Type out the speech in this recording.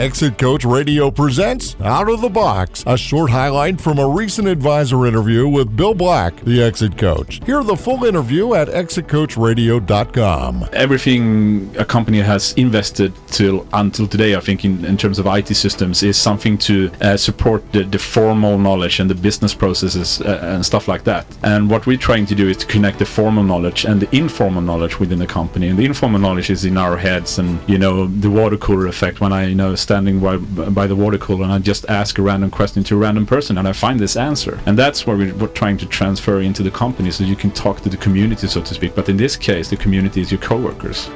Exit Coach Radio presents Out of the Box, a short highlight from a recent advisor interview with Bill Black, the Exit Coach. Hear the full interview at exitcoachradio.com. Everything a company has invested till until today, I think, in, in terms of IT systems, is something to uh, support the, the formal knowledge and the business processes uh, and stuff like that. And what we're trying to do is to connect the formal knowledge and the informal knowledge within the company. And the informal knowledge is in our heads, and you know the water cooler effect. When I you know standing by, by the water cooler and I just ask a random question to a random person and I find this answer, and that's what we're, we're trying to transfer into the company, so you can talk to the community, so to speak. But in this case, the community is your coworkers.